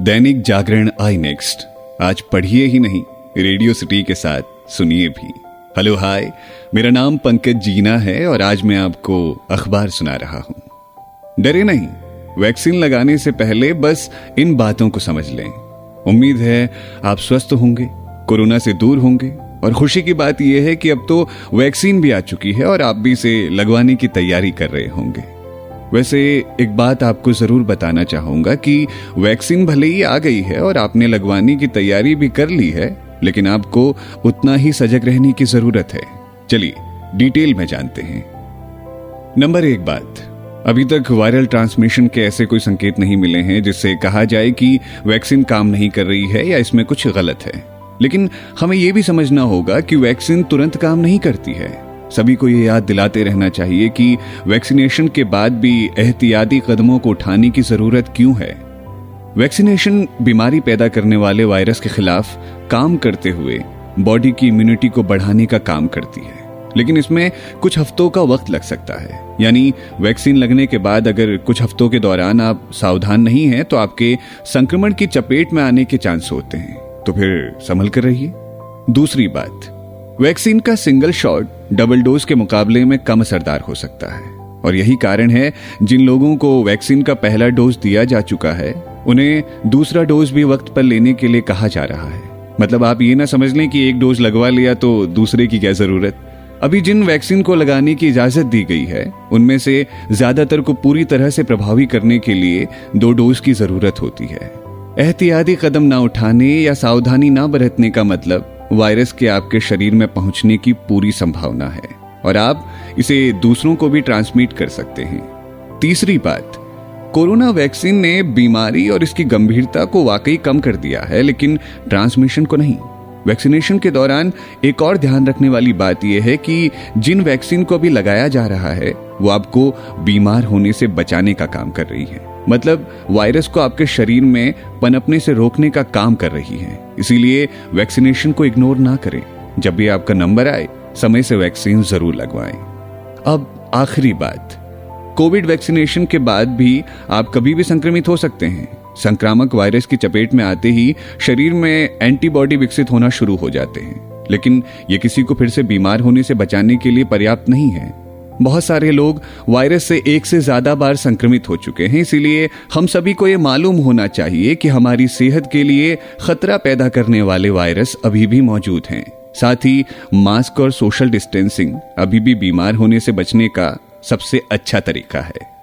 दैनिक जागरण आई next. आज पढ़िए ही नहीं, रेडियो सिटी के साथ सुनिए भी। हेलो, हाय, मेरा नाम पंकज जीना है और आज मैं आपको अखबार सुना रहा हूँ। डरे नहीं, वैक्सीन लगाने से पहले बस इन बातों को समझ लें। उम्मीद है आप स्वस्थ होंगे, कोरोना से दूर होंगे, और खुशी की बात यह है कि अब तो वैक्सीन भी आ चुकी है और आप भी इसे लगवाने की तैयारी कर रहे होंगे। वैसे एक बात आपको ज़रूर बताना चाहूँगा कि वैक्सीन भले ही आ गई है और आपने लगवाने की तैयारी भी कर ली है, लेकिन आपको उतना ही सजग रहने की ज़रूरत है। चलिए, डिटेल में जानते हैं। नंबर एक बात, अभी तक वायरल ट्रांसमिशन के ऐसे कोई संकेत नहीं मिले हैं जिससे कहा जाए कि वैक्सीन काम नहीं कर रही है या इसमें कुछ गलत है। लेकिन हमें यह भी समझना होगा कि वैक्सीन तुरंत काम नहीं करती है। सभी को यह याद दिलाते रहना चाहिए कि वैक्सीनेशन के बाद भी एहतियाती कदमों को उठाने की ज़रूरत क्यों है? वैक्सीनेशन बीमारी पैदा करने वाले वायरस के खिलाफ काम करते हुए बॉडी की इम्यूनिटी को बढ़ाने का काम करती है। लेकिन इसमें कुछ हफ्तों का वक्त लग सकता है। यानी वैक्सीन लगने के बाद अगर कुछ हफ्तों के दौरान आप सावधान नहीं हैं तो आपके संक्रमण की चपेट में आने के चांस होते हैं। तो फिर संभल कर रहिए। दूसरी बात वैक्सीन का सिंगल शॉट डबल डोज के मुकाबले में कम असरदार हो सकता है। और यही कारण है, जिन लोगों को वैक्सीन का पहला डोज दिया जा चुका है, उन्हें दूसरा डोज भी वक्त पर लेने के लिए कहा जा रहा है। मतलब आप ये ना समझ लें कि एक डोज लगवा लिया तो दूसरे की क्या ज़रूरत? अभी जिन वैक्सीन को लगाने की इजाज़त दी गई है, उनमें से ज़्यादातर को पूरी तरह से प्रभावी करने के लिए दो डोज की ज़रूरत होती है। एहतियाती कदम ना उठाने या सावधानी ना बरतने का मतलब वायरस के आपके शरीर में पहुँचने की पूरी संभावना है और आप इसे दूसरों को भी ट्रांसमिट कर सकते हैं। तीसरी बात, कोरोना वैक्सीन ने बीमारी और इसकी गंभीरता को वाकई कम कर दिया है, लेकिन ट्रांसमिशन को नहीं। वैक्सीनेशन के दौरान एक और ध्यान रखने वाली बात यह है कि जिन वैक्सीन को अभी लगाया जा रहा है, वो आपको बीमार होने से बचाने का काम कर रही है। मतलब वायरस को आपके शरीर में पनपने से रोकने का काम कर रही है। इसीलिए वैक्सीनेशन को इग्नोर ना करें। जब भी आपका नंबर आए, समय से वैक्सीन ज़रूर लगवाएँ। अब आखिरी बात। कोविड वैक्सीनेशन के बाद भी आप कभी भी संक्रमित हो सकते हैं। संक्रामक वायरस की चपेट में आते ही शरीर में एंटीबॉडी विकसित होना शुरू हो जाते हैं। लेकिन ये किसी को फिर से बीमार होने से बचाने के लिए पर्याप्त नहीं है। बहुत सारे लोग वायरस से एक से ज़्यादा बार संक्रमित हो चुके हैं, इसीलिए हम सभी को यह मालूम होना चाहिए कि हमारी सेहत के लिए खतरा पैदा करने वाले वायरस अभी भी मौजूद हैं। साथ ही मास्क और सोशल डिस्टेंसिंग अभी भी बीमार होने से बचने का सबसे अच्छा तरीका है।